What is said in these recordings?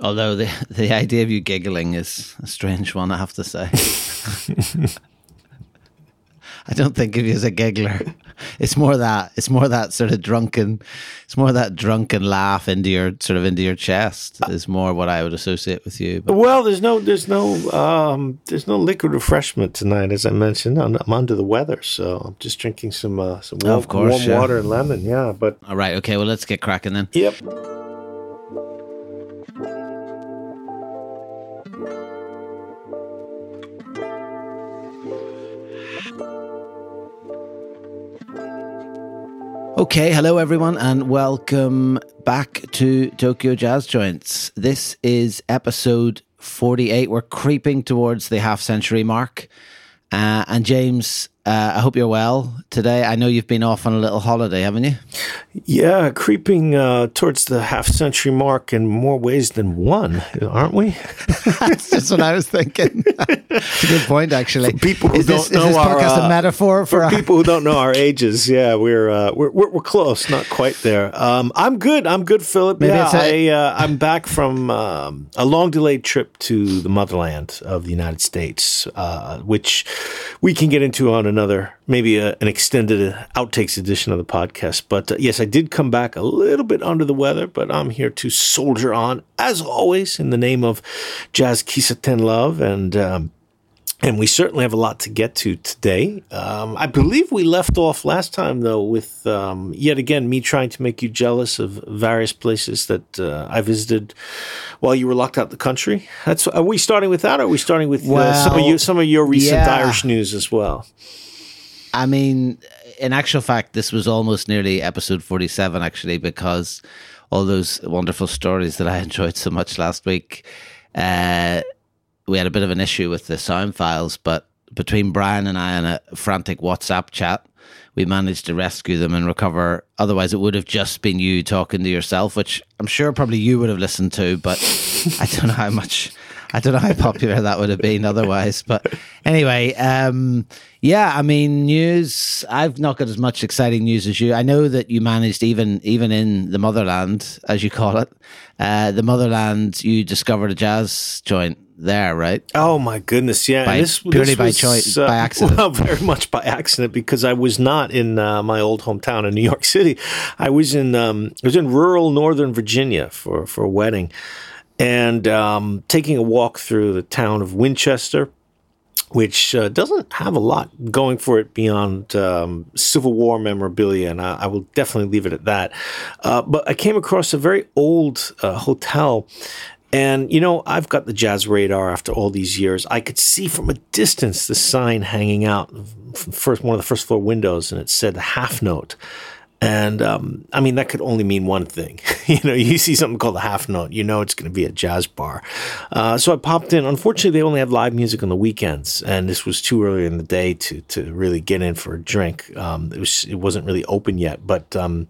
Although the the idea of you giggling is a strange one, I have to say. I don't think of you as a giggler. It's more that it's more that sort of drunken, it's more that drunken laugh into your sort of into your chest is more what I would associate with you. But. Well, there's no there's no um, there's no liquid refreshment tonight, as I mentioned. I'm, I'm under the weather, so I'm just drinking some uh, some warm, course, warm yeah. water and lemon. Yeah, but all right, okay. Well, let's get cracking then. Yep. Okay, hello everyone, and welcome back to Tokyo Jazz Joints. This is episode 48. We're creeping towards the half century mark. Uh, and James, uh, I hope you're well today. I know you've been off on a little holiday, haven't you? Yeah, creeping uh, towards the half century mark in more ways than one, aren't we? That's just what I was thinking. It's a good point, actually. For people who is don't know is this our, podcast uh, a metaphor for, For our- people who don't know our ages, yeah, we're uh, we're, we're we're close, not quite there. Um, I'm good. I'm good, Philip. Maybe yeah, it's a- I, uh, I'm back from um, a long delayed trip to the motherland of the United States, uh, which we can get into on another, maybe a, an extended outtakes edition of the podcast. But uh, yes, I did come back a little bit under the weather, but I'm here to soldier on as always in the name of Jazz Kisaten Love and. Um, and we certainly have a lot to get to today. Um, I believe we left off last time, though, with um, yet again me trying to make you jealous of various places that uh, I visited while you were locked out the country. That's are we starting with that? Or are we starting with uh, some of Well, you, some of your recent yeah. Irish news as well? I mean, in actual fact, this was almost nearly episode 47, actually, because all those wonderful stories that I enjoyed so much last week, uh, we had a bit of an issue with the sound files, but between Brian and I in a frantic WhatsApp chat, we managed to rescue them and recover. Otherwise, it would have just been you talking to yourself, which I'm sure probably you would have listened to, but I don't know how much. I don't know how popular that would have been otherwise. But anyway, um, yeah, I mean, news. I've not got as much exciting news as you. I know that you managed, even even in the motherland, as you call it, uh, the motherland. You discovered a jazz joint there, right? Oh my goodness, yeah. By- this, purely this by was, choice- uh, by accident. Well, very much by accident because I was not in uh, my old hometown in New York City. I was in um, I was in rural Northern Virginia for for a wedding, and um, taking a walk through the town of Winchester. Which uh, doesn't have a lot going for it beyond um, Civil War memorabilia, and I, I will definitely leave it at that. Uh, but I came across a very old uh, hotel and you know, I've got the jazz radar after all these years. I could see from a distance the sign hanging out from first one of the first floor windows, and it said half note. And um, I mean, that could only mean one thing. you know, you see something called a half note, you know it's going to be a jazz bar. Uh, so I popped in. Unfortunately, they only have live music on the weekends, and this was too early in the day to to really get in for a drink. Um, it was it wasn't really open yet, but um,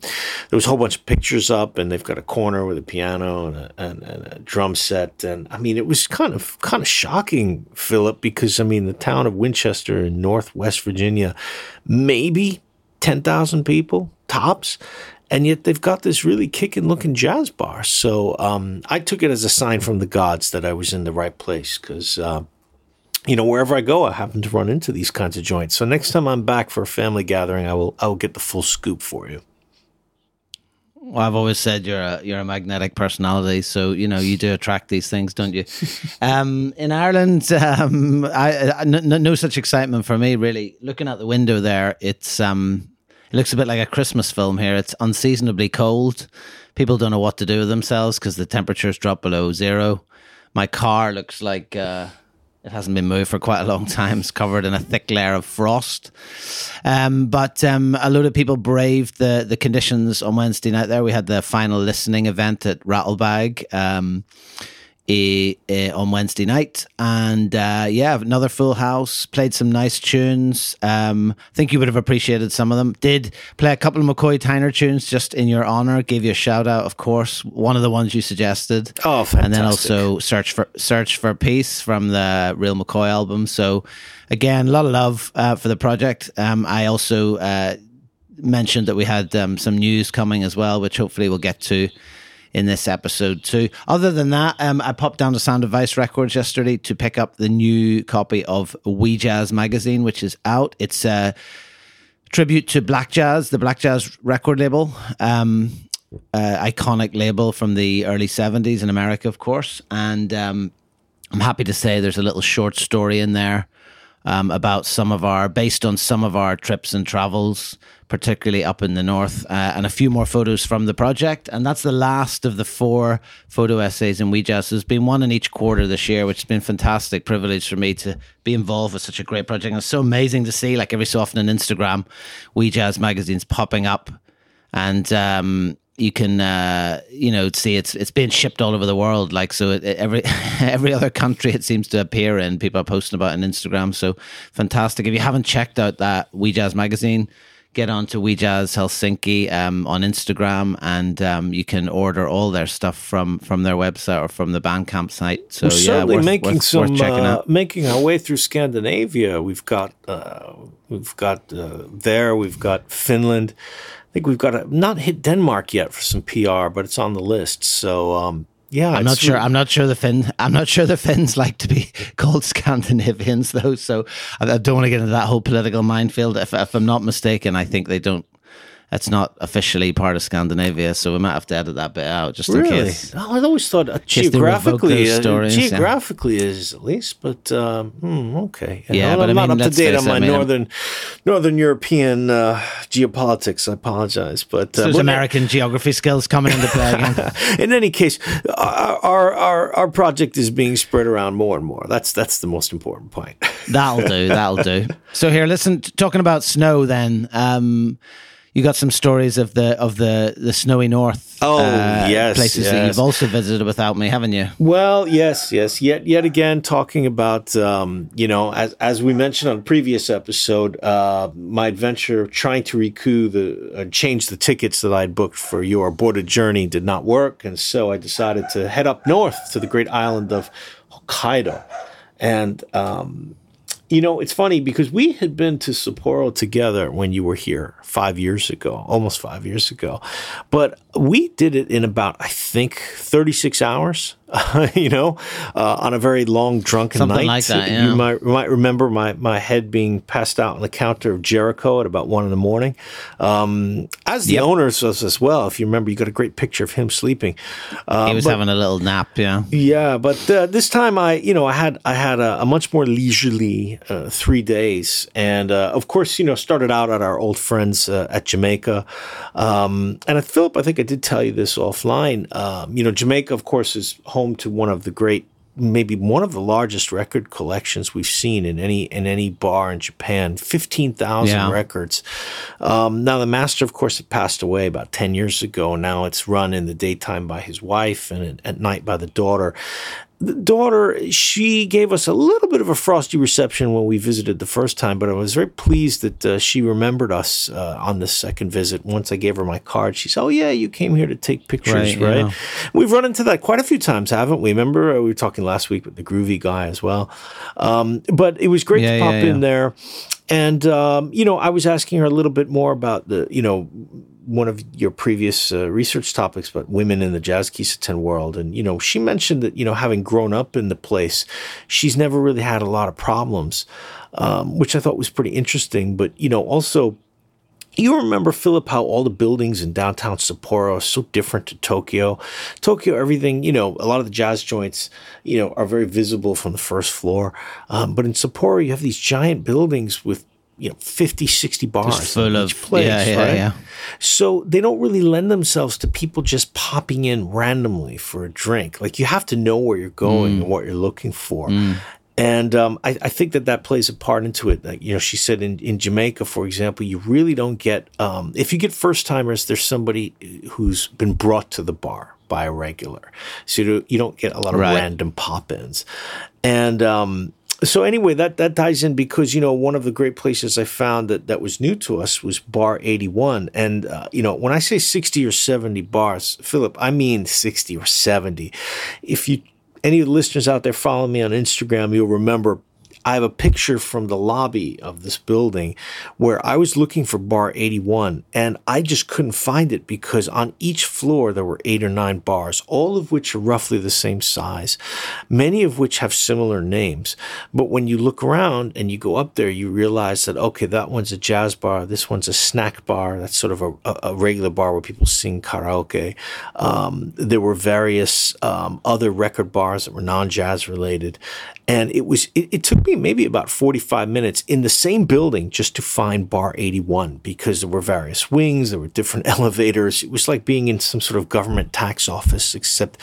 there was a whole bunch of pictures up, and they've got a corner with a piano and a, and, and a drum set. And I mean, it was kind of kind of shocking, Philip, because I mean, the town of Winchester in Northwest Virginia, maybe ten thousand people tops, and yet they've got this really kicking looking jazz bar. So um, I took it as a sign from the gods that I was in the right place because. Uh, you know, wherever I go, I happen to run into these kinds of joints. So next time I'm back for a family gathering, I will I will get the full scoop for you. Well, I've always said you're a you're a magnetic personality, so you know you do attract these things, don't you? um, in Ireland, um, I, I, no, no such excitement for me really. Looking out the window there, it's um, it looks a bit like a Christmas film here. It's unseasonably cold. People don't know what to do with themselves because the temperatures drop below zero. My car looks like uh, it hasn't been moved for quite a long time. It's covered in a thick layer of frost. Um, but um, a load of people braved the the conditions on Wednesday night. There, we had the final listening event at Rattlebag. Um, eh, on Wednesday night, and uh, yeah, another full house. Played some nice tunes. Um, I think you would have appreciated some of them. Did play a couple of McCoy Tyner tunes just in your honor. Gave you a shout out, of course. One of the ones you suggested. Oh, fantastic. And then also search for search for peace from the Real McCoy album. So again, a lot of love uh, for the project. Um, I also uh, mentioned that we had um, some news coming as well, which hopefully we'll get to in this episode too. Other than that, um, I popped down to Sound Advice Records yesterday to pick up the new copy of We Jazz magazine, which is out. It's a tribute to Black Jazz, the Black Jazz record label. Um, uh, iconic label from the early 70s in America, of course. And um, I'm happy to say there's a little short story in there um, about some of our, based on some of our trips and travels, particularly up in the north, uh, and a few more photos from the project. And that's the last of the four photo essays in WeJazz. There's been one in each quarter this year, which has been fantastic privilege for me to be involved with such a great project. And it's so amazing to see, like every so often on Instagram, WeJazz magazines popping up. And um, you can uh, you know see it's it's being shipped all over the world. Like so it, every every other country it seems to appear in. People are posting about it on instagram. So fantastic. If you haven't checked out that we jazz magazine get on to we jazz helsinki um, on instagram and um, you can order all their stuff from from their website or from the bandcamp site so We're yeah certainly worth, making worth, some worth checking uh, making our way through Scandinavia. We've got uh, we've got uh, there. We've got Finland. I think we've got a, not hit Denmark yet for some PR, but it's on the list. So um, yeah, I'm not sure. I'm not sure the Finn. I'm not sure the Finns like to be called Scandinavians, though. So I, I don't want to get into that whole political minefield. If, if I'm not mistaken, I think they don't it's not officially part of Scandinavia, so we might have to edit that bit out just really? in case. Oh, I always thought uh, case they revoke geographically, uh, stories, yeah. geographically is at least, but um, hmm, okay. Yeah, I'm but I not mean, up to date on my I mean, northern northern European uh, geopolitics. I apologize, but So uh, but- American geography skills coming into play again. in any case, our, our our project is being spread around more and more. That's that's the most important point. That'll do. That'll do. So here, listen. Talking about snow, then um, you got some stories of the of the the snowy north. uh, Oh, yes, places that you've also visited without me, haven't you? Well, yes, yes. Yet, yet again, talking about um, you know, as as we mentioned on a previous episode, uh, my adventure trying to recoup the uh, change the tickets that I had booked for your aborted journey did not work, and so I decided to head up north to the great island of Hokkaido, and um, you know, it's funny because we had been to Sapporo together when you were here five years ago, almost five years ago. But we did it in about, I think, 36 hours, you know, uh, on a very long drunken Something night. like that, yeah. You might, might remember my, my head being passed out on the counter of Jericho at about one in the morning. Um, as the Yep. owners was as well. If you remember, you got a great picture of him sleeping. Uh, He was but- having a little nap. Yeah. yeah, but uh, this time I, you know, I had I had a, a much more leisurely uh, three days, and uh, of course, you know, started out at our old friends uh, at Jamaica, um, and at Philip, I think I did tell you this offline. Um, you know, Jamaica, of course, is home to one of the great. Maybe one of the largest record collections we've seen in any in any bar in Japan. Fifteen thousand Yeah. records. Um, now the master, of course, had passed away about ten years ago. Now it's run in the daytime by his wife and at night by the daughter. The daughter, she gave us a little bit of a frosty reception when we visited the first time, but I was very pleased that uh, she remembered us uh, on the second visit. Once I gave her my card, she said, "Oh yeah, you came here to take pictures, Right, right?" yeah. We've run into that quite a few times, haven't we? Remember uh, we were talking last week with the groovy guy as well. Um, but it was great Yeah, to pop yeah, in there, and um, you know, I was asking her a little bit more about the, you know, one of your previous uh, research topics but women in the jazz Kisaten world, and you know, she mentioned that you know, having grown up in the place, she's never really had a lot of problems, um, which I thought was pretty interesting. But you know, also you remember, Philip, how all the buildings in downtown Sapporo are so different to Tokyo. Tokyo, everything, you know, a lot of the jazz joints, you know, are very visible from the first floor. Um, but in Sapporo, you have these giant buildings with, you know, 50, 60 bars. Full in of each place, yeah, yeah, right? yeah. So they don't really lend themselves to people just popping in randomly for a drink. Like you have to know where you're going and what you're looking for. And um, I, I think that that plays a part into it. Like, you know, she said in, in Jamaica, for example, you really don't get, um, if you get first timers, there's somebody who's been brought to the bar by a regular. So you don't, get a lot of Right. random pop ins. And, um, so anyway, that that ties in because you know one of the great places I found that that was new to us was Bar Eighty One, and uh, you know when I say sixty or seventy bars, Philip, I mean sixty or seventy. If you any of the listeners out there follow me on Instagram, you'll remember I have a picture from the lobby of this building where I was looking for bar 81 and I just couldn't find it because on each floor there were eight or nine bars, all of which are roughly the same size, many of which have similar names. But when you look around and you go up there, you realize that, okay, that one's a jazz bar, this one's a snack bar, that's sort of a, a regular bar where people sing karaoke. Um, there were various um, other record bars that were non jazz related. And it was it, it, took me maybe about 45 minutes in the same building just to find bar 81 because there were various wings, there were different elevators. It was like being in some sort of government tax office, except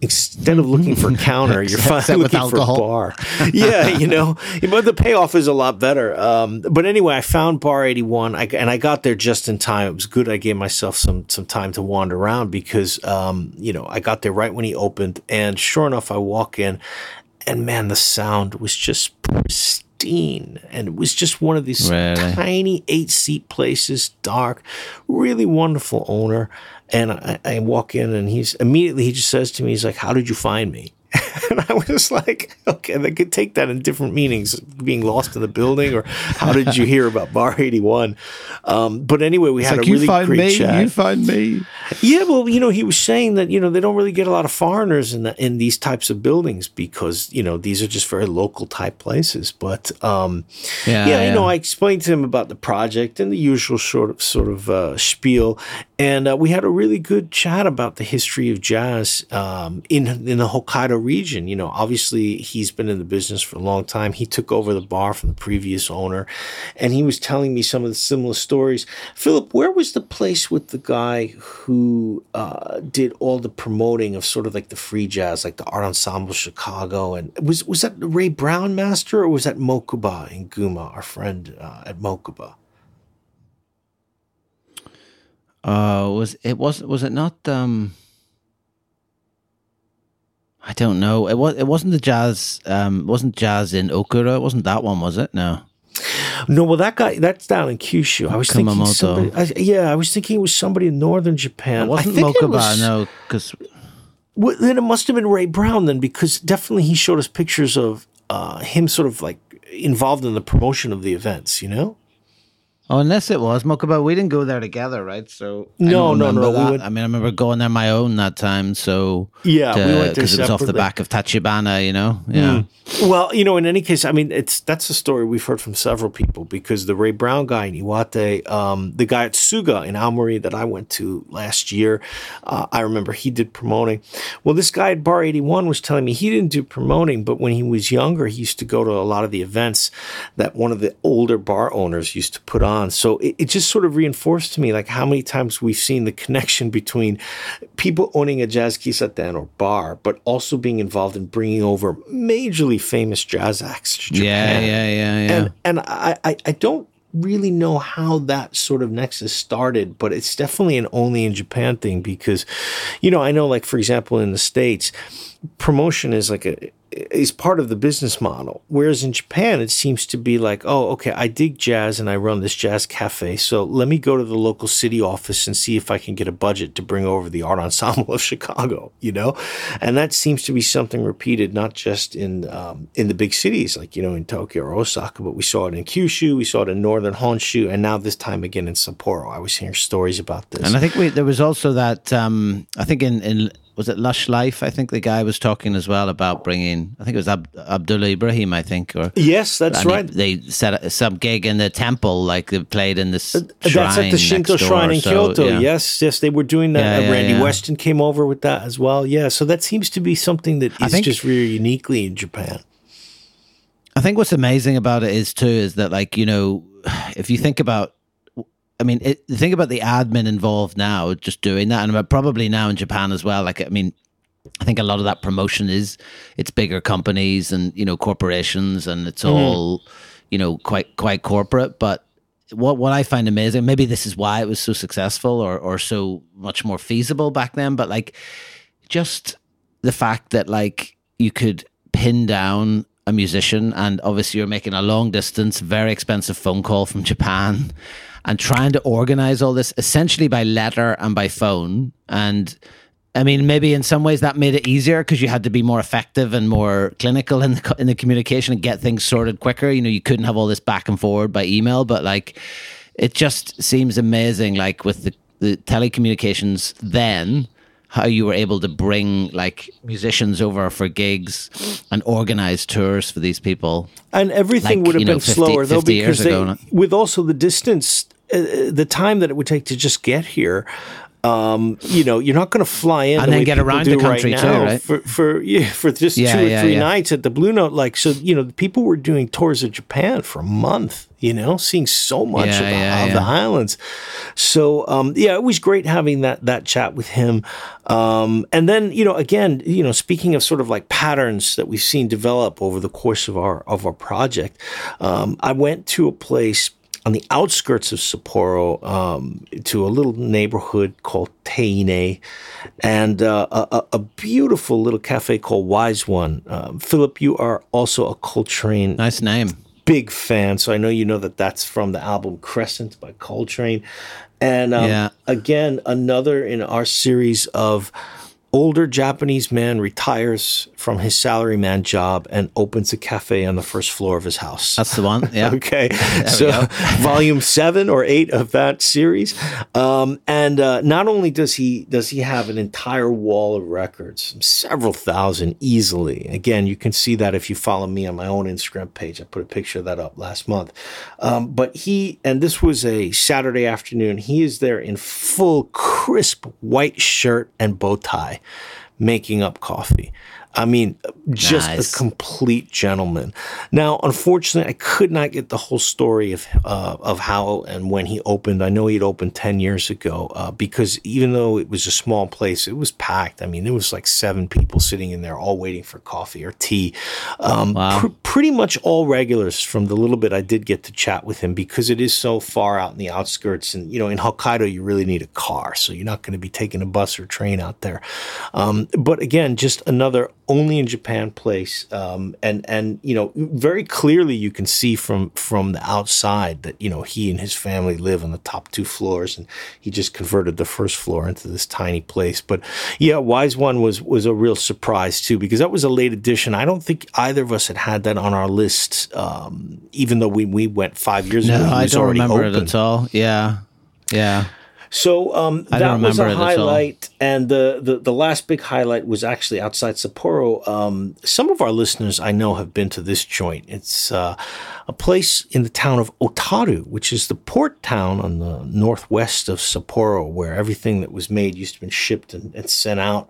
instead of looking for a counter, you're finally looking for a bar. yeah, you know, but the payoff is a lot better. Um, but anyway, I found bar 81 I, and I got there just in time. It was good. I gave myself some, some time to wander around because, um, you know, I got there right when he opened and sure enough, I walk in and man, the sound was just pristine. And it was just one of these really? tiny eight seat places, dark, really wonderful owner. And I, I walk in and he's immediately, he just says to me, he's like, How did you find me? and I was like, okay, they could take that in different meanings, being lost in the building, or how did you hear about Bar 81? Um, but anyway, we it's had like, a really great me, chat. You find me. Yeah, well, you know, he was saying that, you know, they don't really get a lot of foreigners in the, in these types of buildings because, you know, these are just very local type places. But um, yeah, yeah, you know, I explained to him about the project and the usual sort of sort of uh, spiel. And uh, we had a really good chat about the history of jazz um, in in the Hokkaido region. You know, obviously he's been in the business for a long time. He took over the bar from the previous owner, and he was telling me some of the similar stories. Philip, where was the place with the guy who uh, did all the promoting of sort of like the free jazz, like the Art Ensemble Chicago, and was was that Ray Brown Master or was that Mokuba in Gunma, our friend uh, at Mokuba? Uh, was it was was it not um I don't know. It was. It wasn't the jazz. Um, wasn't jazz in Okura. It wasn't that one, was it? No. No. Well, that guy. That's down in Kyushu. I was Kumamoto. thinking somebody. I, yeah, I was thinking it was somebody in northern Japan. It wasn't Mokuba. It was, no, because. Well, then it must have been Ray Brown then, because definitely he showed us pictures of uh, him sort of like involved in the promotion of the events. You know. Oh, unless it was Mokuba, we didn't go there together, right? So no, no, no. We went, I mean, I remember going there my own that time. So yeah, to, we went because it was off the back of Tachibana, you know. Yeah. Mm. Well, you know, in any case, I mean, it's that's a story we've heard from several people because the Ray Brown guy in Iwate, um, the guy at Suga in Aomori that I went to last year, uh, I remember he did promoting. Well, this guy at Bar Eighty One was telling me he didn't do promoting, but when he was younger, he used to go to a lot of the events that one of the older bar owners used to put on on. So it, it, just sort of reinforced to me like how many times we've seen the connection between people owning a jazz kisaten or bar, but also being involved in bringing over majorly famous jazz acts to Japan. Yeah, yeah, yeah, yeah. And, and I, I, I don't really know how that sort of nexus started, but it's definitely an only in Japan thing because, you know, I know like for example in the States, promotion is like a is part of the business model. Whereas in Japan, it seems to be like, oh, okay, I dig jazz and I run this jazz cafe. So let me go to the local city office and see if I can get a budget to bring over the art ensemble of Chicago, you know? And that seems to be something repeated, not just in, um, in the big cities like, you know, in Tokyo or Osaka, but we saw it in Kyushu, we saw it in Northern Honshu, and now this time again in Sapporo. I was hearing stories about this. And I think we, there was also that, um, I think in, in was it Lush Life? I think the guy was talking as well about bringing. I think it was Ab- Abdullah Ibrahim. I think, or yes, that's right. He, they set some gig in the temple, like they played in this. Uh, that's at the Shinto shrine in so, Kyoto. Yeah. Yes, yes, they were doing that. Yeah, uh, Randy yeah, Weston came over with that as well. Yeah, so that seems to be something that is think, just really uniquely in Japan. I think what's amazing about it is too is that like you know, if you think about I mean, it, think about the admin involved now, just doing that, and probably now in Japan as well. Like, I mean, I think a lot of that promotion is it's bigger companies and you know corporations, and it's mm. all you know quite quite corporate. But what what I find amazing, maybe this is why it was so successful or or so much more feasible back then. But like, just the fact that like you could pin down a musician, and obviously you're making a long distance, very expensive phone call from Japan and trying to organize all this essentially by letter and by phone and I mean, maybe in some ways that made it easier because you had to be more effective and more clinical in the in the communication and get things sorted quicker. You know, you couldn't have all this back and forward by email, but like, it just seems amazing. Like with the, the telecommunications then, how you were able to bring like musicians over for gigs and organize tours for these people. And everything Like, would have you know, been 50 slower though 50 years because they, ago, with also the distance, uh, the time that it would take to just get here. Um, you know, you're not going to fly in And the then get around the country right too, now right? For for yeah, for just Yeah, two or yeah, three nights at the Blue Note. Like so, you know, people were doing tours of Japan for a month. You know, seeing so much Yeah, of, the, yeah, of yeah. the islands. So um, yeah, it was great having that that chat with him. Um, and then you know, again, you know, speaking of sort of like patterns that we've seen develop over the course of our of our project, um, I went to a place on the outskirts of Sapporo um, to a little neighborhood called Teine, and uh, a, a- a beautiful little cafe called Wise One. Um, Philip, you are also a Coltrane Nice name. Big fan, so I know you know that that's from the album Crescent by Coltrane. And um, Yeah. again, another in our series of older Japanese man retires from his salaryman job and opens a cafe on the first floor of his house. That's the one. Yeah. Okay, so volume seven or eight of that series, um, and uh, not only does he does he have an entire wall of records, several thousand easily. Again, you can see that if you follow me on my own Instagram page. I put a picture of that up last month. Um, but he and this was a Saturday afternoon. He is there in full crisp white shirt and bow tie, making up coffee. I mean, just Nice. a complete gentleman. Now, unfortunately, I could not get the whole story of uh, of how and when he opened. I know he'd opened ten years ago uh, because even though it was a small place, it was packed. I mean, there was like seven people sitting in there, all waiting for coffee or tea. Um, Wow. pr- pretty much all regulars from the little bit I did get to chat with him because it is so far out in the outskirts. And, you know, in Hokkaido, you really need a car. So you're not going to be taking a bus or train out there. Um, but again, just another only in Japan place. Um, and, and, you know, very clearly you can see from, from the outside that, you know, he and his family live on the top two floors and he just converted the first floor into this tiny place. But yeah, Wise One was, was a real surprise too, because that was a late edition. I don't think either of us had had that on our list. Um, even though we, we went five years ago, No, he I don't remember open. it at all. Yeah. Yeah. So um, that was a remember it at all. highlight, and the, the the last big highlight was actually outside Sapporo. Um, some of our listeners I know have been to this joint. It's uh, a place in the town of Otaru, which is the port town on the northwest of Sapporo, where everything that was made used to be shipped and, and sent out.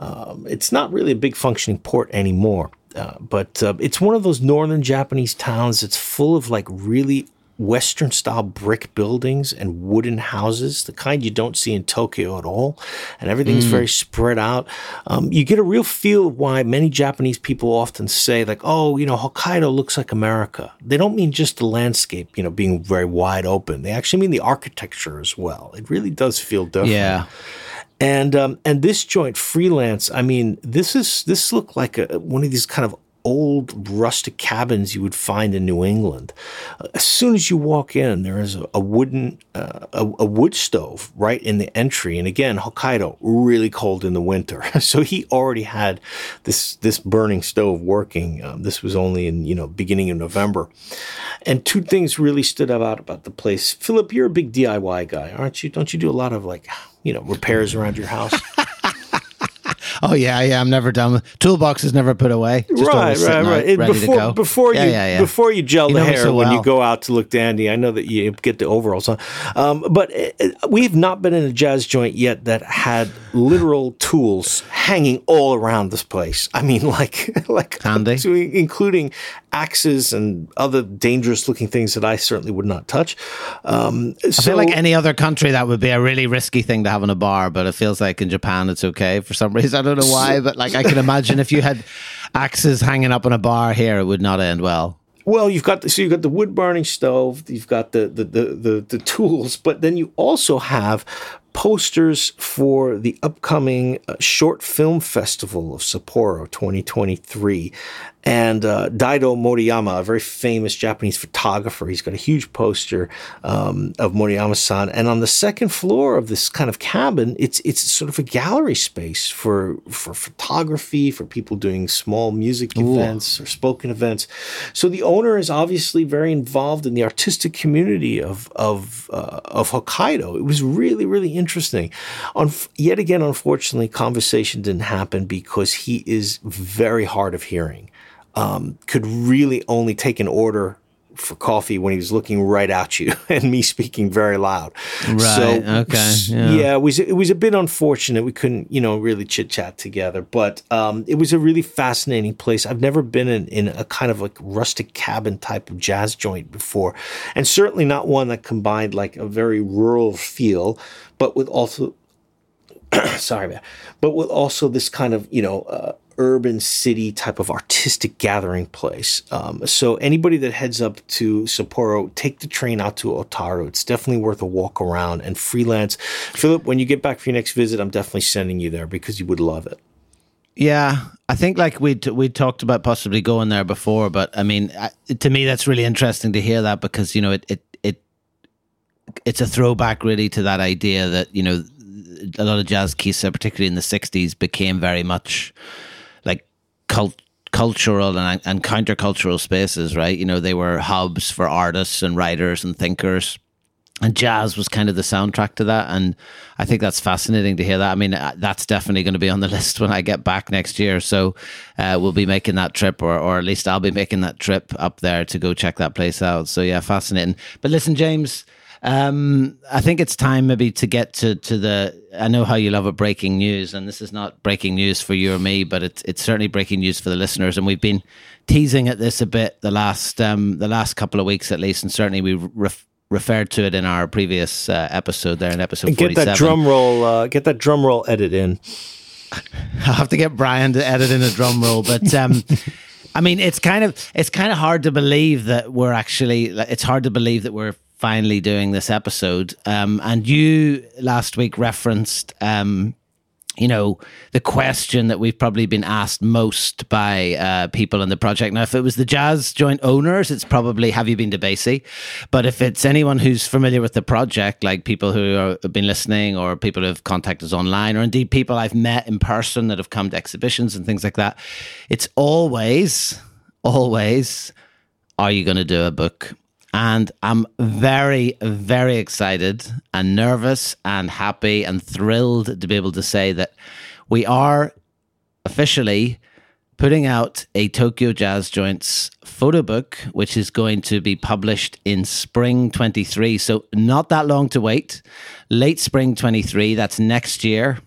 Um, it's not really a big functioning port anymore. Uh, but uh, it's one of those northern Japanese towns that's full of like really Western style brick buildings and wooden houses, the kind you don't see in Tokyo at all. And everything's very spread out. Um, you get a real feel of why many Japanese people often say, like, oh, you know, Hokkaido looks like America. They don't mean just the landscape, you know, being very wide open. They actually mean the architecture as well. It really does feel different. Yeah. And um, and this joint freelance, I mean, this is this looked like a, one of these kind of old rustic cabins you would find in New England. As soon as you walk in, there is a, a wooden uh, a, a wood stove right in the entry. And again, Hokkaido really cold in the winter, so he already had this this burning stove working. Um, this was only in you know beginning of November. And two things really stood out about the place. Philip, you're a big DIY guy, aren't you? Don't you do a lot of like you know repairs around your house? Oh yeah, yeah. I'm never done. with Toolbox is never put away. Just right, right, right. It- before before Yeah, you yeah, yeah. before you gel You the hair so when you go out to look dandy. I know that you get the overalls on, um, but uh, uh, we've not been in a jazz joint yet that had literal tools hanging all around this place. I mean, like like including axes and other dangerous looking things that I certainly would not touch. Um, I so, feel like any other country that would be a really risky thing to have in a bar, but it feels like in Japan it's okay for some reason. I don't know why, but like I can imagine if you had axes hanging up in a bar here, it would not end well. Well, you've got the so you've got the wood burning stove, you've got the the, the the the tools, but then you also have posters for the upcoming uh, Short Film Festival of Sapporo 2023. And uh, Daido Moriyama, a very famous Japanese photographer, he's got a huge poster um, of Moriyama-san. And on the second floor of this kind of cabin, it's it's sort of a gallery space for for photography, for people doing small music Ooh. events or spoken events. So the owner is obviously very involved in the artistic community of of uh, of Hokkaido. It was really really interesting. On yet again, unfortunately, conversation didn't happen because he is very hard of hearing um, could really only take an order for coffee when he was looking right at you and me speaking very loud. Right. So, okay. Yeah. yeah. it was it was a bit unfortunate. We couldn't, you know, really chit chat together. But um, it was a really fascinating place. I've never been in, in a kind of like rustic cabin type of jazz joint before, and certainly not one that combined like a very rural feel, but with also. sorry, man, but with also this kind of you know uh, urban city type of artistic gathering place. Um, so anybody that heads up to Sapporo, take the train out to Otaru. It's definitely worth a walk around and freelance. Philip, when you get back for your next visit, I'm definitely sending you there because you would love it. Yeah, I think like we we talked about possibly going there before, but I mean, to me that's really interesting to hear that because you know it it it it's a throwback really to that idea that you know a lot of jazz kissa, particularly in the '60s, became very much cult cultural and, and countercultural spaces, right? You know, they were hubs for artists and writers and thinkers. And jazz was kind of the soundtrack to that. And I think that's fascinating to hear that. I mean, uh, that's definitely going to be on the list when I get back next year. So uh, we'll be making that trip, or, or at least I'll be making that trip up there to go check that place out. So, yeah, fascinating. But listen, James, um, I think it's time maybe to get to, to the. I know how you love a breaking news, and this is not breaking news for you or me, but it's it's certainly breaking news for the listeners. And we've been teasing at this a bit the last um, the last couple of weeks at least, and certainly we ref- referred to it in our previous uh, episode there in episode. And get 47. that drum roll. Uh, get that drum roll edit in. I'll have to get Brian to edit in a drum roll, but. Um, I mean, it's kind of it's kind of hard to believe that we're actually. It's hard to believe that we're finally doing this episode. Um, and you last week referenced, um, you know, the question that we've probably been asked most by uh, people in the project. Now, if it was the jazz joint owners, it's probably have you been to Basie? But if it's anyone who's familiar with the project, like people who are, have been listening or people who have contacted us online, or indeed people I've met in person that have come to exhibitions and things like that, it's always, always, are you going to do a book? And I'm very, very excited and nervous and happy and thrilled to be able to say that we are officially putting out a Tokyo Jazz Joints photo book, which is going to be published in spring 23. So, not that long to wait. Late spring 23, that's next year.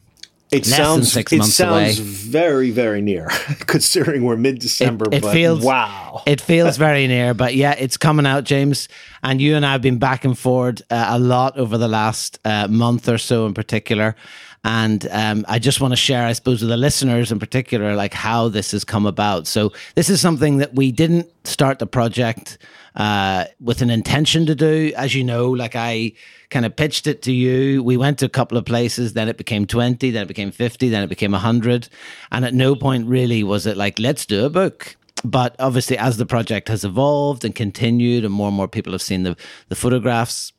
It Less sounds six it sounds away. very very near, considering we're mid December. It, it feels wow. It feels very near, but yeah, it's coming out, James. And you and I have been back and forth uh, a lot over the last uh, month or so, in particular. And um, I just want to share, I suppose, with the listeners in particular, like how this has come about. So this is something that we didn't start the project uh, with an intention to do. As you know, like I kind of pitched it to you. We went to a couple of places, then it became 20, then it became 50, then it became 100. And at no point really was it like, let's do a book but obviously as the project has evolved and continued and more and more people have seen the, the photographs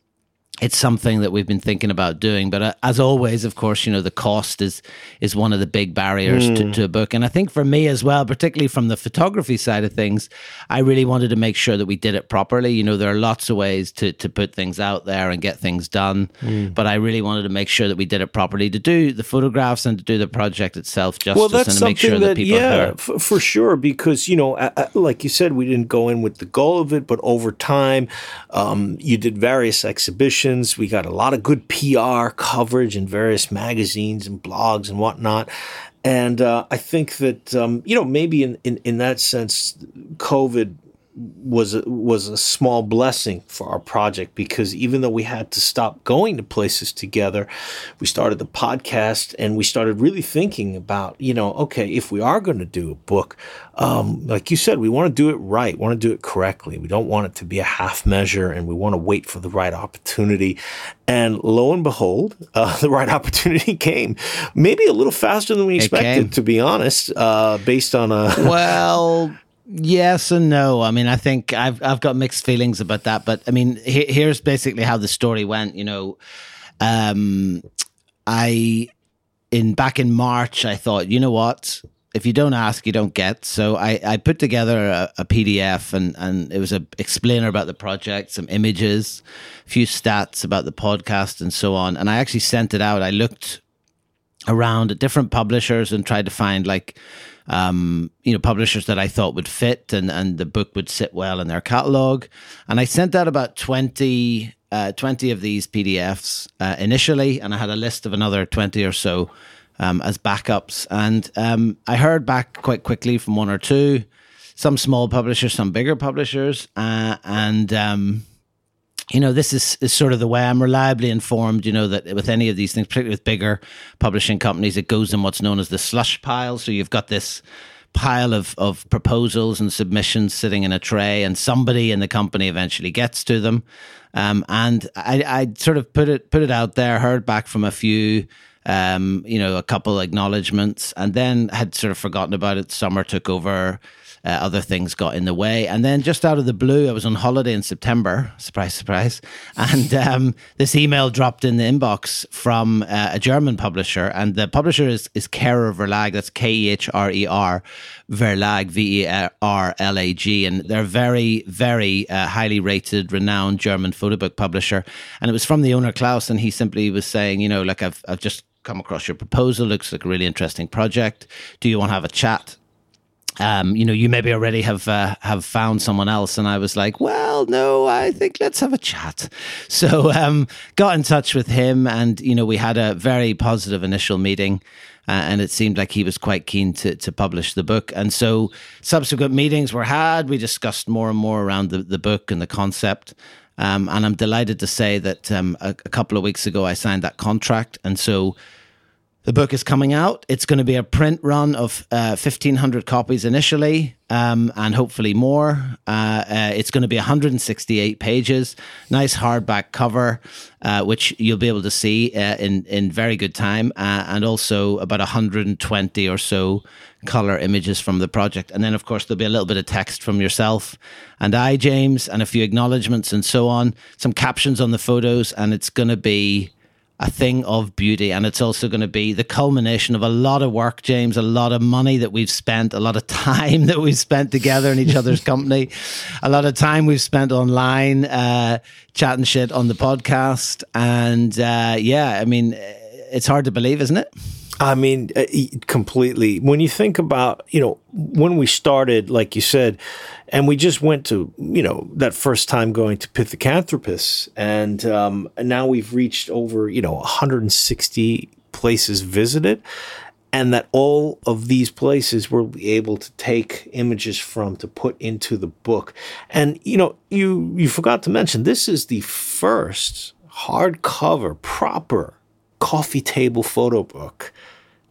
it's something that we've been thinking about doing. But uh, as always, of course, you know, the cost is is one of the big barriers mm. to, to, a book. And I think for me as well, particularly from the photography side of things, I really wanted to make sure that we did it properly. You know, there are lots of ways to, to put things out there and get things done. Mm. But I really wanted to make sure that we did it properly to do the photographs and to do the project itself justice well, that's and to make sure that, that people yeah, f- for sure. Because, you know, like you said, we didn't go in with the goal of it, but over time, um, you did various exhibitions we got a lot of good PR coverage in various magazines and blogs and whatnot. And uh, I think that, um, you know, maybe in, in, in that sense, COVID was a, was a small blessing for our project because even though we had to stop going to places together, we started the podcast and we started really thinking about you know okay if we are going to do a book, um, like you said, we want to do it right, want to do it correctly. We don't want it to be a half measure, and we want to wait for the right opportunity. And lo and behold, uh, the right opportunity came, maybe a little faster than we expected, to be honest, uh, based on a well. Yes and no. I mean, I think I've I've got mixed feelings about that, but I mean, he, here's basically how the story went. You know, um, I in back in March, I thought, you know what, if you don't ask, you don't get. So I, I put together a, a, PDF and, and it was a explainer about the project, some images, a few stats about the podcast and so on. And I actually sent it out. I looked around at different publishers and tried to find like um, you know, publishers that I thought would fit and, and the book would sit well in their catalog. And I sent out about 20, uh, 20 of these PDFs uh, initially, and I had a list of another 20 or so um, as backups. And um, I heard back quite quickly from one or two, some small publishers, some bigger publishers. Uh, and um, you know, this is, is sort of the way I'm reliably informed, you know, that with any of these things, particularly with bigger publishing companies, it goes in what's known as the slush pile. So you've got this pile of, of proposals and submissions sitting in a tray, and somebody in the company eventually gets to them. Um, and I, I sort of put it put it out there, heard back from a few, um, you know, a couple acknowledgements, and then had sort of forgotten about it. Summer took over uh, other things got in the way. And then just out of the blue, I was on holiday in September. Surprise, surprise. And um, this email dropped in the inbox from uh, a German publisher. And the publisher is, is Kehrer Verlag. That's K E H R E R Verlag, V E R L A G. And they're very, very uh, highly rated, renowned German photo book publisher. And it was from the owner, Klaus. And he simply was saying, you know, like, I've, I've just come across your proposal. Looks like a really interesting project. Do you want to have a chat? Um, you know, you maybe already have uh, have found someone else. And I was like, well, no, I think let's have a chat. So um, got in touch with him, and you know, we had a very positive initial meeting. Uh, and it seemed like he was quite keen to, to publish the book. And so subsequent meetings were had. We discussed more and more around the, the book and the concept. Um, and I'm delighted to say that um, a, a couple of weeks ago I signed that contract. And so the book is coming out. It's going to be a print run of uh, 1,500 copies initially, um, and hopefully more. Uh, uh, it's going to be 168 pages, nice hardback cover, uh, which you'll be able to see uh, in in very good time, uh, and also about 120 or so color images from the project. And then, of course, there'll be a little bit of text from yourself and I, James, and a few acknowledgements and so on. Some captions on the photos, and it's going to be a thing of beauty. And it's also going to be the culmination of a lot of work, James, a lot of money that we've spent, a lot of time that we've spent together in each other's company, a lot of time we've spent online, uh, chatting shit on the podcast. And uh, yeah, I mean, it's hard to believe, isn't it? I mean, uh, completely. When you think about, you know, when we started, like you said, and we just went to, you know, that first time going to Pithecanthropus, and, um, and now we've reached over, you know, 160 places visited, and that all of these places we'll be able to take images from to put into the book. And, you know, you you forgot to mention this is the first hardcover proper coffee table photo book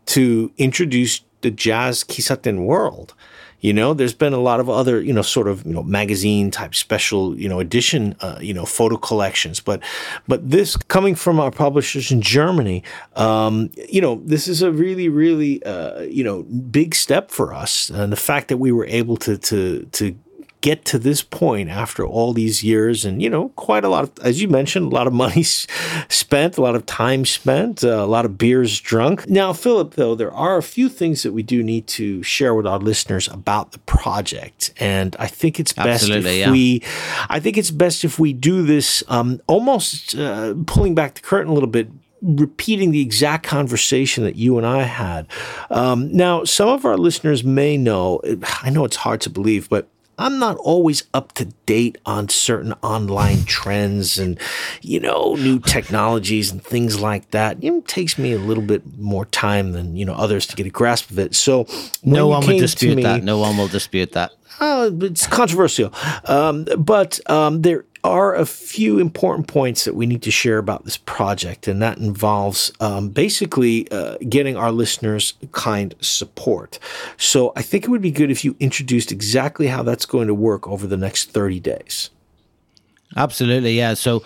to introduce the jazz kisaten world. You know, there's been a lot of other, you know, sort of, you know, magazine type special, you know, edition, uh, you know, photo collections. But, but this coming from our publishers in Germany, um, you know, this is a really, really, uh, you know, big step for us. And the fact that we were able to, to, to get to this point after all these years and you know quite a lot of as you mentioned a lot of money spent a lot of time spent uh, a lot of beers drunk now philip though there are a few things that we do need to share with our listeners about the project and i think it's best Absolutely, if yeah. we i think it's best if we do this um, almost uh, pulling back the curtain a little bit repeating the exact conversation that you and I had. Um, now, some of our listeners may know, I know it's hard to believe, but I'm not always up to date on certain online trends and, you know, new technologies and things like that. It takes me a little bit more time than, you know, others to get a grasp of it. So no one will dispute me, that. No one will dispute that. Uh, it's controversial. Um, but um, there are a few important points that we need to share about this project, and that involves um, basically uh, getting our listeners kind support. So I think it would be good if you introduced exactly how that's going to work over the next 30 days. Absolutely, yeah. So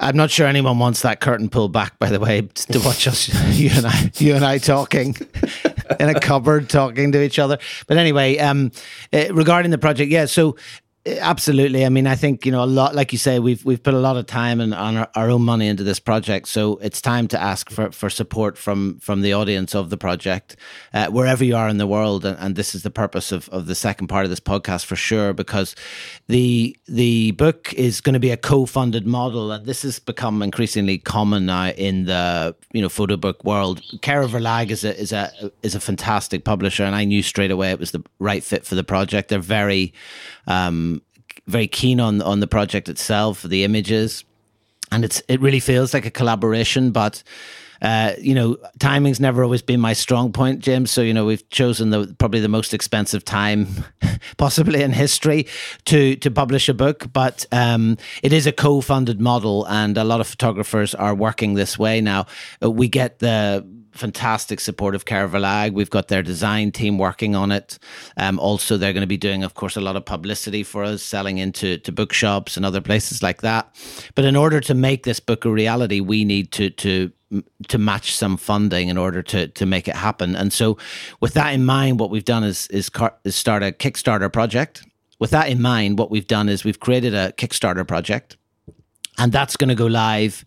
I'm not sure anyone wants that curtain pulled back, by the way, to watch us, you and I, you and I talking in a cupboard, talking to each other. But anyway, um, uh, regarding the project, yeah. So Absolutely. I mean, I think you know a lot. Like you say, we've we've put a lot of time and on our, our, own money into this project. So it's time to ask for, for support from from the audience of the project, uh, wherever you are in the world. And, and, this is the purpose of, of the second part of this podcast for sure, because the the book is going to be a co-funded model, and this has become increasingly common now in the you know photo book world. Kehrer Verlag is a is a is a fantastic publisher, and I knew straight away it was the right fit for the project. They're very um, very keen on on the project itself, the images, and it's it really feels like a collaboration. But uh, you know, timing's never always been my strong point, James. So you know, we've chosen the probably the most expensive time possibly in history to to publish a book. But um, it is a co-funded model, and a lot of photographers are working this way now. Uh, we get the fantastic support of Verlag. We've got their design team working on it. Um, also, they're going to be doing, of course, a lot of publicity for us, selling into to bookshops and other places like that. But in order to make this book a reality, we need to to to match some funding in order to to make it happen. And so, with that in mind, what we've done is is, car- is start a Kickstarter project. With that in mind, what we've done is we've created a Kickstarter project, and that's going to go live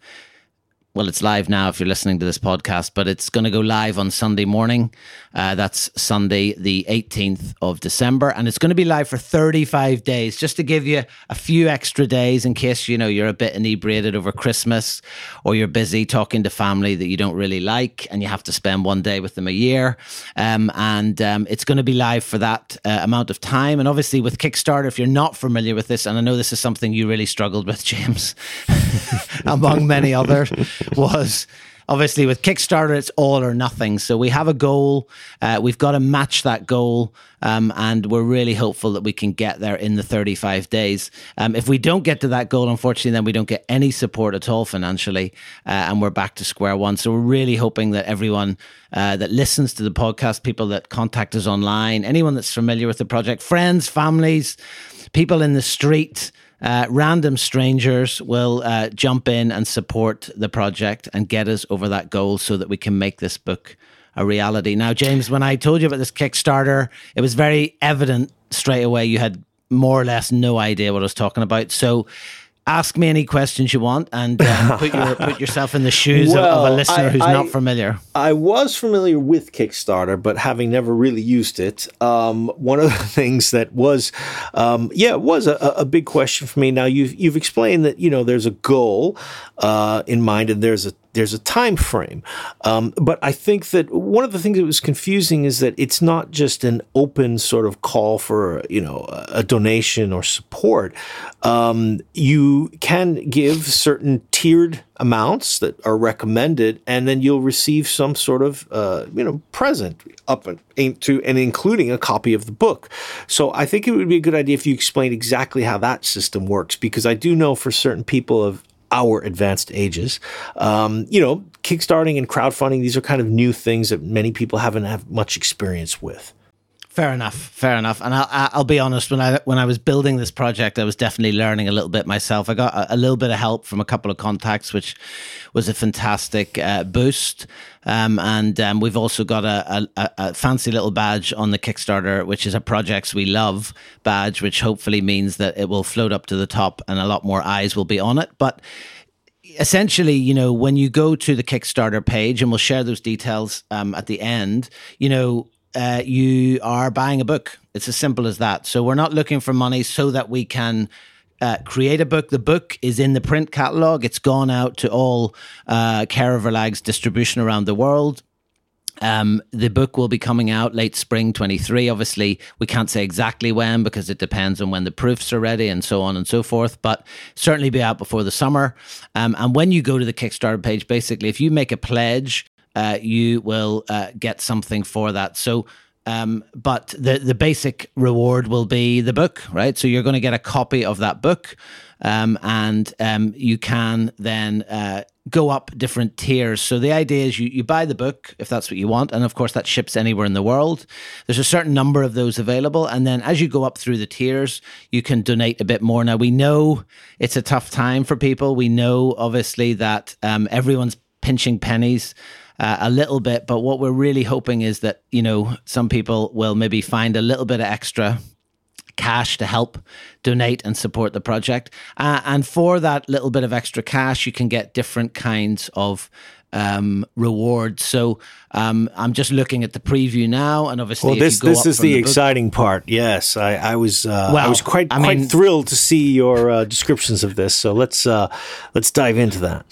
well, it's live now if you're listening to this podcast, but it's going to go live on Sunday morning. Uh, that's Sunday, the 18th of December, and it's going to be live for 35 days, just to give you a few extra days in case you know you're a bit inebriated over Christmas, or you're busy talking to family that you don't really like, and you have to spend one day with them a year. Um, and um, it's going to be live for that uh, amount of time. And obviously, with Kickstarter, if you're not familiar with this, and I know this is something you really struggled with, James, among many others was obviously with Kickstarter, it's all or nothing. So we have a goal. Uh, we've got to match that goal. Um, and we're really hopeful that we can get there in the 35 days. Um, if we don't get to that goal, unfortunately, then we don't get any support at all financially. Uh, and we're back to square one. So we're really hoping that everyone uh, that listens to the podcast, people that contact us online, anyone that's familiar with the project, friends, families, people in the street, uh, random strangers will uh, jump in and support the project and get us over that goal so that we can make this book a reality. Now, James, when I told you about this Kickstarter, it was very evident straight away you had more or less no idea what I was talking about. So, ask me any questions you want and um, put your put yourself in the shoes well, of, a listener I, who's I, not familiar. I was familiar with Kickstarter, but having never really used it, um, one of the things that was, um, yeah, it was a, a, big question for me. Now you've you've explained that you know there's a goal uh, in mind and there's a there's a time frame. Um, but I think that one of the things that was confusing is that it's not just an open sort of call for you know a donation or support. Um, you can give certain tiered amounts that are recommended, and then you'll receive some sort of uh, you know present up to and including a copy of the book. So I think it would be a good idea if you explained exactly how that system works, because I do know for certain people of our advanced ages. Um, you know, kickstarting and crowdfunding, these are kind of new things that many people haven't have much experience with. Fair enough. Fair enough. And I'll, I'll be honest. When I when I was building this project, I was definitely learning a little bit myself. I got a, a little bit of help from a couple of contacts, which was a fantastic uh, boost. Um, and um, we've also got a, a, a, fancy little badge on the Kickstarter, which is a projects we love badge, which hopefully means that it will float up to the top and a lot more eyes will be on it. But essentially, you know, when you go to the Kickstarter page, and we'll share those details um, at the end, you know, uh, you are buying a book. It's as simple as that. So we're not looking for money so that we can uh, create a book. The book is in the print catalog. It's gone out to all uh, Verlag's distribution around the world. Um, the book will be coming out late spring 23. Obviously, we can't say exactly when because it depends on when the proofs are ready and so on and so forth, but certainly be out before the summer. Um, and when you go to the Kickstarter page, basically, if you make a pledge, uh, you will uh, get something for that. So, um, but the the basic reward will be the book, right? So you're going to get a copy of that book, um, and um, you can then uh, go up different tiers. So the idea is you, you buy the book if that's what you want, and of course that ships anywhere in the world. There's a certain number of those available, and then as you go up through the tiers, you can donate a bit more. Now we know it's a tough time for people. We know obviously that um, everyone's pinching pennies uh, a little bit. But what we're really hoping is that, you know, some people will maybe find a little bit of extra cash to help donate and support the project. Uh, and for that little bit of extra cash, you can get different kinds of um, rewards. So um, I'm just looking at the preview now, and obviously, well, this this is the, the exciting part. Yes, I, I was uh, well, I was quite I quite mean, thrilled to see your uh, descriptions of this. So let's uh, let's dive into that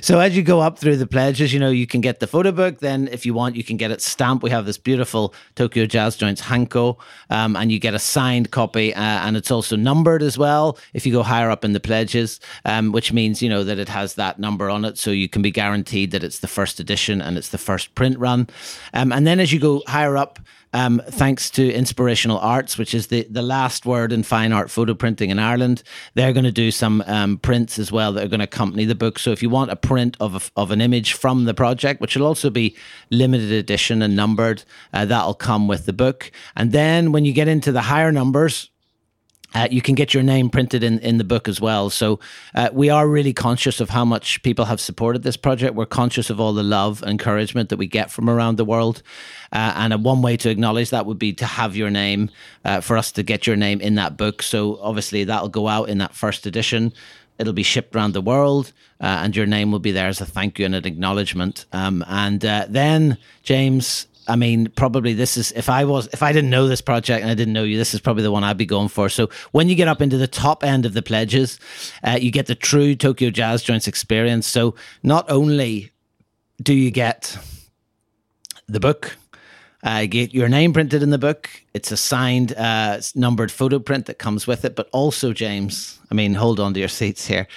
so as you go up through the pledges, you know, you can get the photo book. Then, if you want, you can get it stamped. We have this beautiful Tokyo Jazz Joints Hanko, um, and you get a signed copy, uh, and it's also numbered as well. If you go higher up in the pledges, um, which means you know that it has that number on it, so you can be guaranteed that it's the first edition and it's the first print run. Um, and then as you go higher up um, thanks to Inspirational Arts, which is the, the last word in fine art photo printing in Ireland. They're going to do some um, prints as well that are going to accompany the book. So if you want a print of, a, of an image from the project, which will also be limited edition and numbered, uh, that'll come with the book. And then when you get into the higher numbers, uh, you can get your name printed in, in the book as well. So uh, we are really conscious of how much people have supported this project. We're conscious of all the love, encouragement that we get from around the world. Uh, and one way to acknowledge that would be to have your name, uh, for us to get your name in that book. So obviously that'll go out in that first edition. It'll be shipped around the world, uh, and your name will be there as a thank you and an acknowledgement. Um, and uh, then, James, I mean, probably this is if I was if I didn't know this project and I didn't know you, this is probably the one I'd be going for. So when you get up into the top end of the pledges, uh, you get the true Tokyo Jazz Joints experience. So not only do you get the book, uh, get your name printed in the book. It's a signed, uh, numbered photo print that comes with it. But also, James, I mean, hold on to your seats here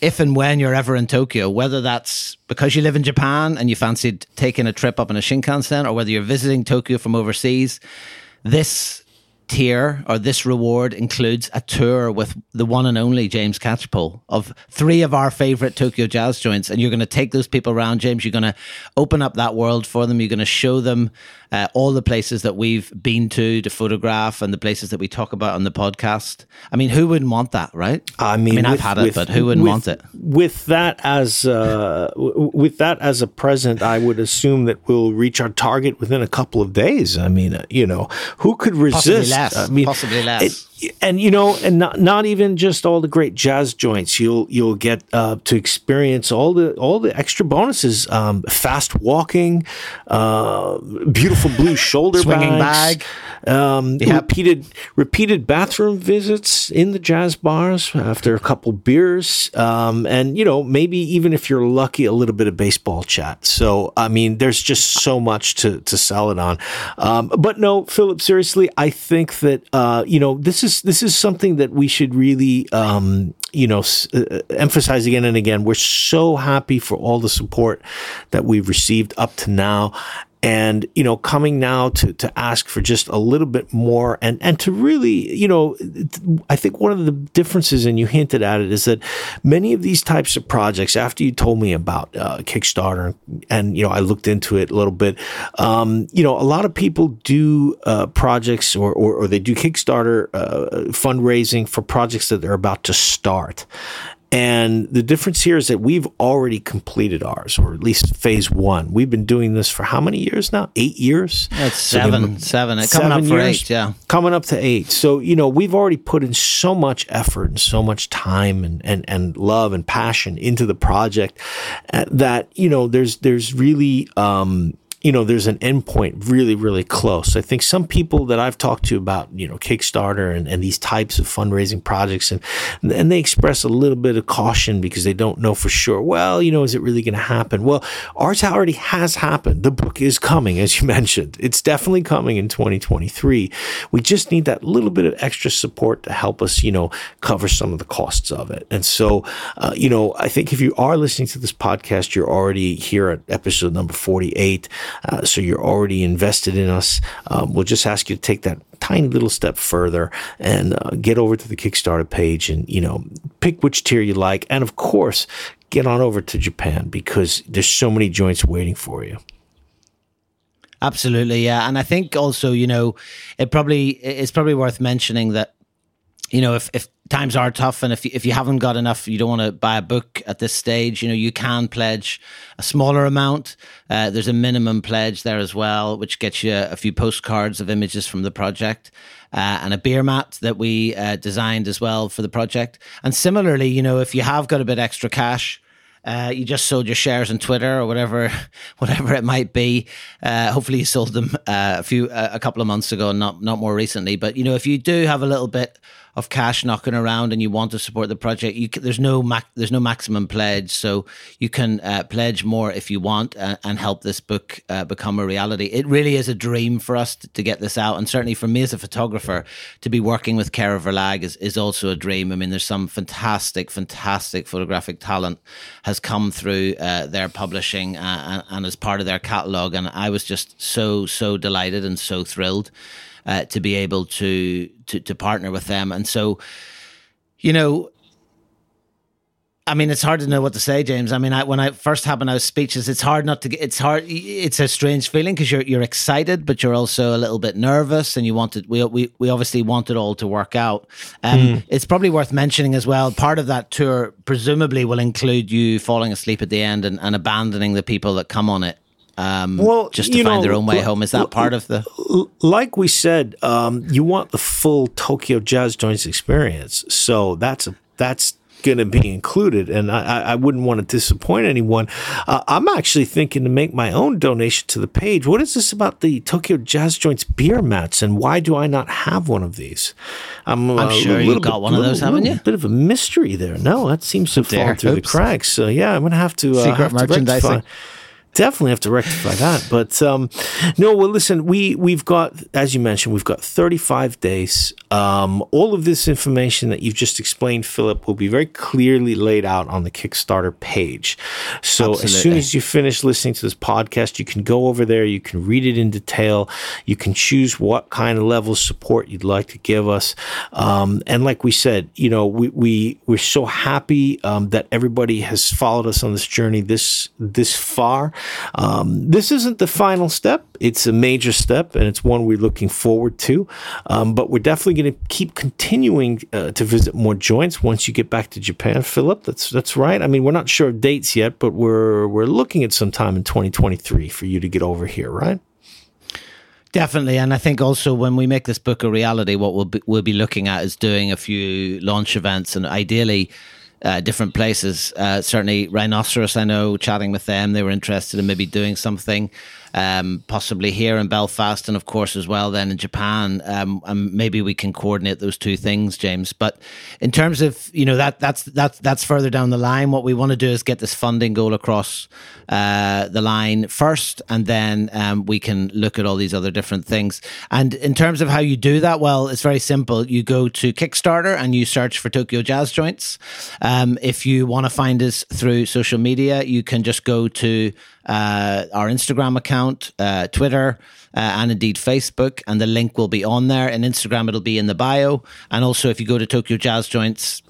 if and when you're ever in Tokyo, whether that's because you live in Japan and you fancied taking a trip up in a Shinkansen, or whether you're visiting Tokyo from overseas, this tier or this reward includes a tour with the one and only James Catchpole of three of our favorite Tokyo jazz joints. And you're going to take those people around, James. You're going to open up that world for them. You're going to show them uh, all the places that we've been to to photograph and the places that we talk about on the podcast. I mean, who wouldn't want that, right? I mean, I mean with, I've had it, but who wouldn't with, want it? With that as uh, with that as a present, I would assume that we'll reach our target within a couple of days. I mean, uh, you know, who could resist? Possibly less. I mean, possibly less. It, and you know, and not not even just all the great jazz joints. You'll you'll get uh, to experience all the all the extra bonuses. Um, fast walking, uh, beautiful blue shoulder swinging bags, bag, um, repeated repeated bathroom visits in the jazz bars after a couple beers, um, and you know maybe even if you're lucky, a little bit of baseball chat. So I mean, there's just so much to to sell it on. Um, but no, Philip, seriously, I think that uh, you know this is is this is something that we should really um, you know uh, emphasize again and again. We're so happy for all the support that we've received up to now, and you know coming now to to ask for just a little bit more and and to really you know i think one of the differences and you hinted at it is that many of these types of projects after you told me about uh, kickstarter and you know i looked into it a little bit um, you know a lot of people do uh, projects or, or, or they do kickstarter uh, fundraising for projects that they're about to start and the difference here is that we've already completed ours, or at least phase one. We've been doing this for how many years now? Eight years? That's seven, so seven. Coming up for eight, yeah. Coming up to eight. So, you know, we've already put in so much effort and so much time and, and, and love and passion into the project uh, that, you know, there's, there's really, um, you know, there's an endpoint really, really close. I think some people that I've talked to about, you know, Kickstarter and, and these types of fundraising projects, and and they express a little bit of caution because they don't know for sure. Well, you know, is it really going to happen? Well, ours already has happened. The book is coming, as you mentioned. It's definitely coming in 2023. We just need that little bit of extra support to help us, you know, cover some of the costs of it. And so, uh, you know, I think if you are listening to this podcast, you're already here at episode number 48. Uh, so you're already invested in us. Um, we'll just ask you to take that tiny little step further and uh, get over to the Kickstarter page and, you know, pick which tier you like. And of course, get on over to Japan because there's so many joints waiting for you. Absolutely, yeah, and I think also, you know, it probably it's probably worth mentioning that you know, if, if times are tough and if you, if you haven't got enough, you don't want to buy a book at this stage, you know, you can pledge a smaller amount. Uh, there's a minimum pledge there as well, which gets you a few postcards of images from the project. Uh, and a beer mat that we uh, designed as well for the project. And similarly, you know, if you have got a bit extra cash, uh, you just sold your shares on Twitter or whatever, whatever it might be. Uh, hopefully, you sold them uh, a few, a couple of months ago, not not more recently. But you know, if you do have a little bit of cash knocking around and you want to support the project, you there's no mac, there's no maximum pledge, so you can uh, pledge more if you want uh, and help this book uh, become a reality. It really is a dream for us to, to, get this out, and certainly for me as a photographer to be working with Kehrer Verlag is, is also a dream. I mean, there's some fantastic, fantastic photographic talent has come through uh, their publishing uh, and, and as part of their catalog, and I was just so so delighted and so thrilled uh, to be able to, to to partner with them. And so, you know, I mean, it's hard to know what to say, James. I mean, I, when I first happened, I was speechless. It's hard not to get. It's hard. It's a strange feeling because you're you're excited, but you're also a little bit nervous, and you wanted. We we we obviously want it all to work out. Um, mm. It's probably worth mentioning as well. Part of that tour presumably will include you falling asleep at the end and, and abandoning the people that come on it um, well, just to find know, their own way home. Is that part of the? Like we said, um, you want the full Tokyo Jazz Joints experience, so that's a, that's going to be included, and I, I, wouldn't want to disappoint anyone. Uh, I'm actually thinking to make my own donation to the page. What is this about the Tokyo Jazz Joints beer mats, and why do I not have one of these? I'm, I'm uh, sure you got bit, one of those, haven't you? Bit of a mystery there. No, that seems to fall through Oops. the cracks. So yeah, I'm going to have to uh, secret have merchandising. To rectify definitely have to rectify that. But um, no, well, listen, we we've got, as you mentioned, we've got 35 days. Um, all of this information that you've just explained, Philip, will be very clearly laid out on the Kickstarter page. So Absolutely. as soon as you finish listening to this podcast, you can go over there, you can read it in detail, you can choose what kind of level of support you'd like to give us. Um, and like we said, you know, we we we're so happy um, that everybody has followed us on this journey this this far. Um, this isn't the final step. It's a major step, and it's one we're looking forward to. Um, but we're definitely going to keep continuing uh, to visit more joints once you get back to Japan, Philip. That's that's right. I mean, we're not sure of dates yet, but we're we're looking at some time in 2023 for you to get over here, right? Definitely, and I think also when we make this book a reality, what we'll be, we'll be looking at is doing a few launch events, and ideally uh, different places. Uh, certainly, Rhinoceros, I know, chatting with them, they were interested in maybe doing something um, possibly here in Belfast, and of course as well then in Japan. Um, and maybe we can coordinate those two things, James. But in terms of you know that that's that's that's further down the line. What we want to do is get this funding goal across uh, the line first, and then um, we can look at all these other different things. And in terms of how you do that, well, it's very simple. You go to Kickstarter and you search for Tokyo Jazz Joints. Um, if you want to find us through social media, you can just go to uh, our Instagram account, uh, Twitter, uh, and indeed Facebook. And the link will be on there. In Instagram, it'll be in the bio. And also, if you go to Tokyo Jazz Joints,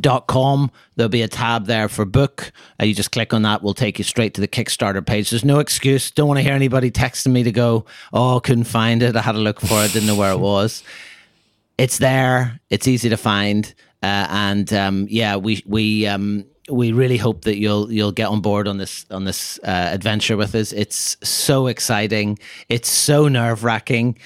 dot com there'll be a tab there for book. Uh, you just click on that. We'll take you straight to the kickstarter page. There's no excuse. Don't want to hear anybody texting me to go oh couldn't find it. I had to look for it. Didn't know where it was. It's there. It's easy to find. Uh, and um, yeah we we um, we really hope that you'll you'll get on board on this on this uh, adventure with us. It's so exciting. It's so nerve wracking,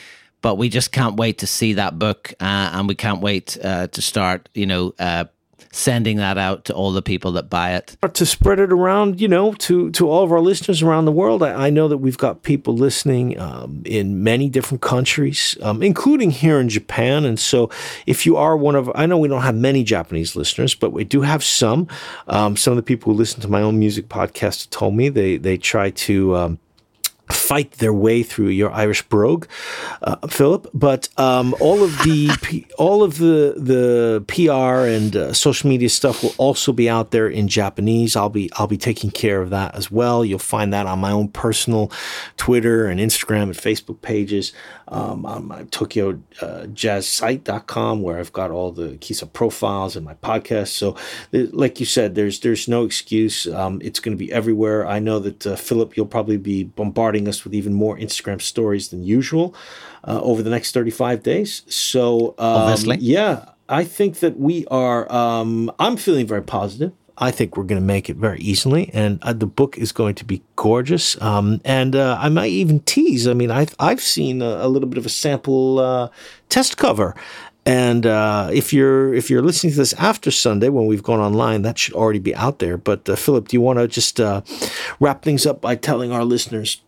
but we just can't wait to see that book, uh, and we can't wait uh, to start. You know. Sending that out to all the people that buy it. To spread it around, you know, to, to all of our listeners around the world. I, I know that we've got people listening um, in many different countries, um, including here in Japan. And so if you are one of, I know we don't have many Japanese listeners, but we do have some. Um, some of the people who listen to my own music podcast told me they, they try to, um, fight their way through your Irish brogue, uh, Philip. But um, all of the P- all of the the PR and uh, social media stuff will also be out there in Japanese. I'll be I'll be taking care of that as well. You'll find that on my own personal Twitter and Instagram and Facebook pages, um, on my Tokyo uh, Jazz site.com where I've got all the Kissa profiles and my podcast. So, like you said, there's there's no excuse. Um, it's going to be everywhere. I know that uh, Philip, you'll probably be bombarding us with even more Instagram stories than usual uh, over the next 35 days. So, um, yeah, I think that we are, um, I'm feeling very positive. I think we're going to make it very easily, and uh, the book is going to be gorgeous. Um, and uh, I might even tease. I mean, I've I've seen a, a little bit of a sample uh, test cover, and uh, if you're if you're listening to this after Sunday when we've gone online, that should already be out there. But uh, Philip, do you want to just uh, wrap things up by telling our listeners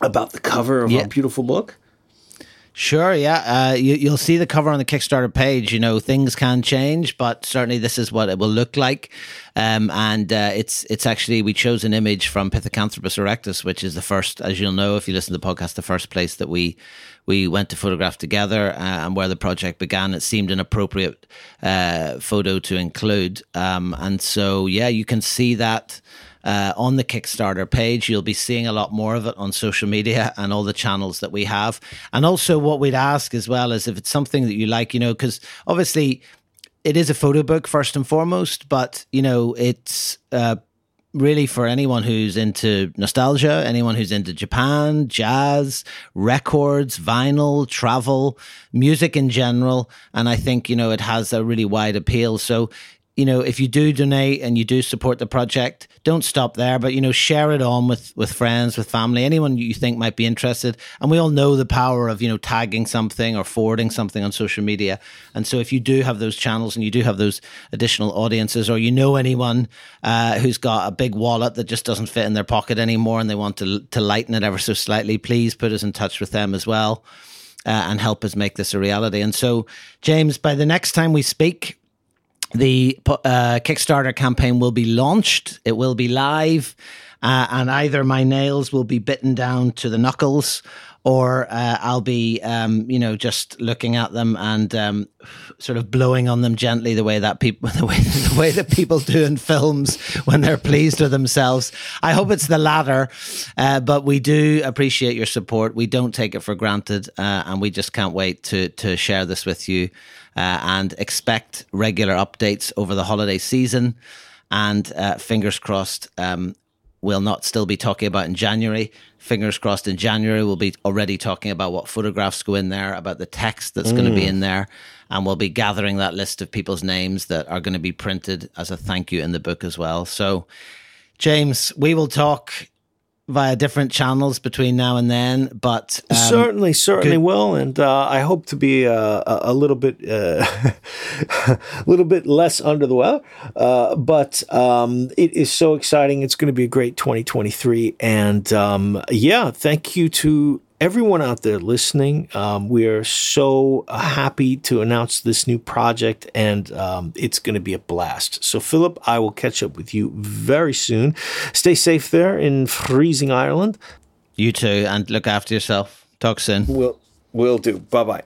about the cover of yeah. our beautiful book? Sure, yeah. Uh, you, will see the cover on the Kickstarter page. You know, things can change, but certainly this is what it will look like. Um, and uh, it's it's actually we chose an image from Pithecanthropus erectus, which is the first, as you'll know if you listen to the podcast, the first place that we we went to photograph together uh, and where the project began. It seemed an appropriate uh, photo to include, um, and so yeah, you can see that uh, on the Kickstarter page. You'll be seeing a lot more of it on social media and all the channels that we have. And also, what we'd ask as well is if it's something that you like, you know, because obviously it is a photo book first and foremost, but, you know, it's. Uh, really for anyone who's into nostalgia, anyone who's into Japan, jazz, records, vinyl, travel, music in general. And I think, you know, it has a really wide appeal. So you know, if you do donate and you do support the project, don't stop there, but you know, share it on with with friends, with family, anyone you think might be interested. And we all know the power of you know tagging something or forwarding something on social media. And so, if you do have those channels and you do have those additional audiences, or you know anyone uh, who's got a big wallet that just doesn't fit in their pocket anymore, and they want to to lighten it ever so slightly, please put us in touch with them as well. Uh, and help us make this a reality. And so, James, by the next time we speak, the uh, Kickstarter campaign will be launched. It will be live, uh, and either my nails will be bitten down to the knuckles, or uh, I'll be, um, you know, just looking at them and um, sort of blowing on them gently, the way that people, the way the way that people do in films when they're pleased with themselves. I hope it's the latter, uh, but we do appreciate your support. We don't take it for granted, uh, and we just can't wait to to share this with you uh, and expect regular updates over the holiday season. And uh, fingers crossed, um, we'll not still be talking about in January. Fingers crossed in January, we'll be already talking about what photographs go in there, about the text that's mm. going to be in there. And we'll be gathering that list of people's names that are going to be printed as a thank you in the book as well. So, James, we will talk via different channels between now and then. But um, certainly, certainly good. will, and uh, I hope to be uh, a little bit, uh, a little bit less under the weather. Uh, but um, it is so exciting. It's going to be a great 2023, and um, yeah, thank you to everyone out there listening. Um, we are so happy to announce this new project, and um, it's going to be a blast. So, Philip, I will catch up with you very soon. Stay safe there in freezing Ireland. You too, and look after yourself. Talk soon. Will will do. Bye bye.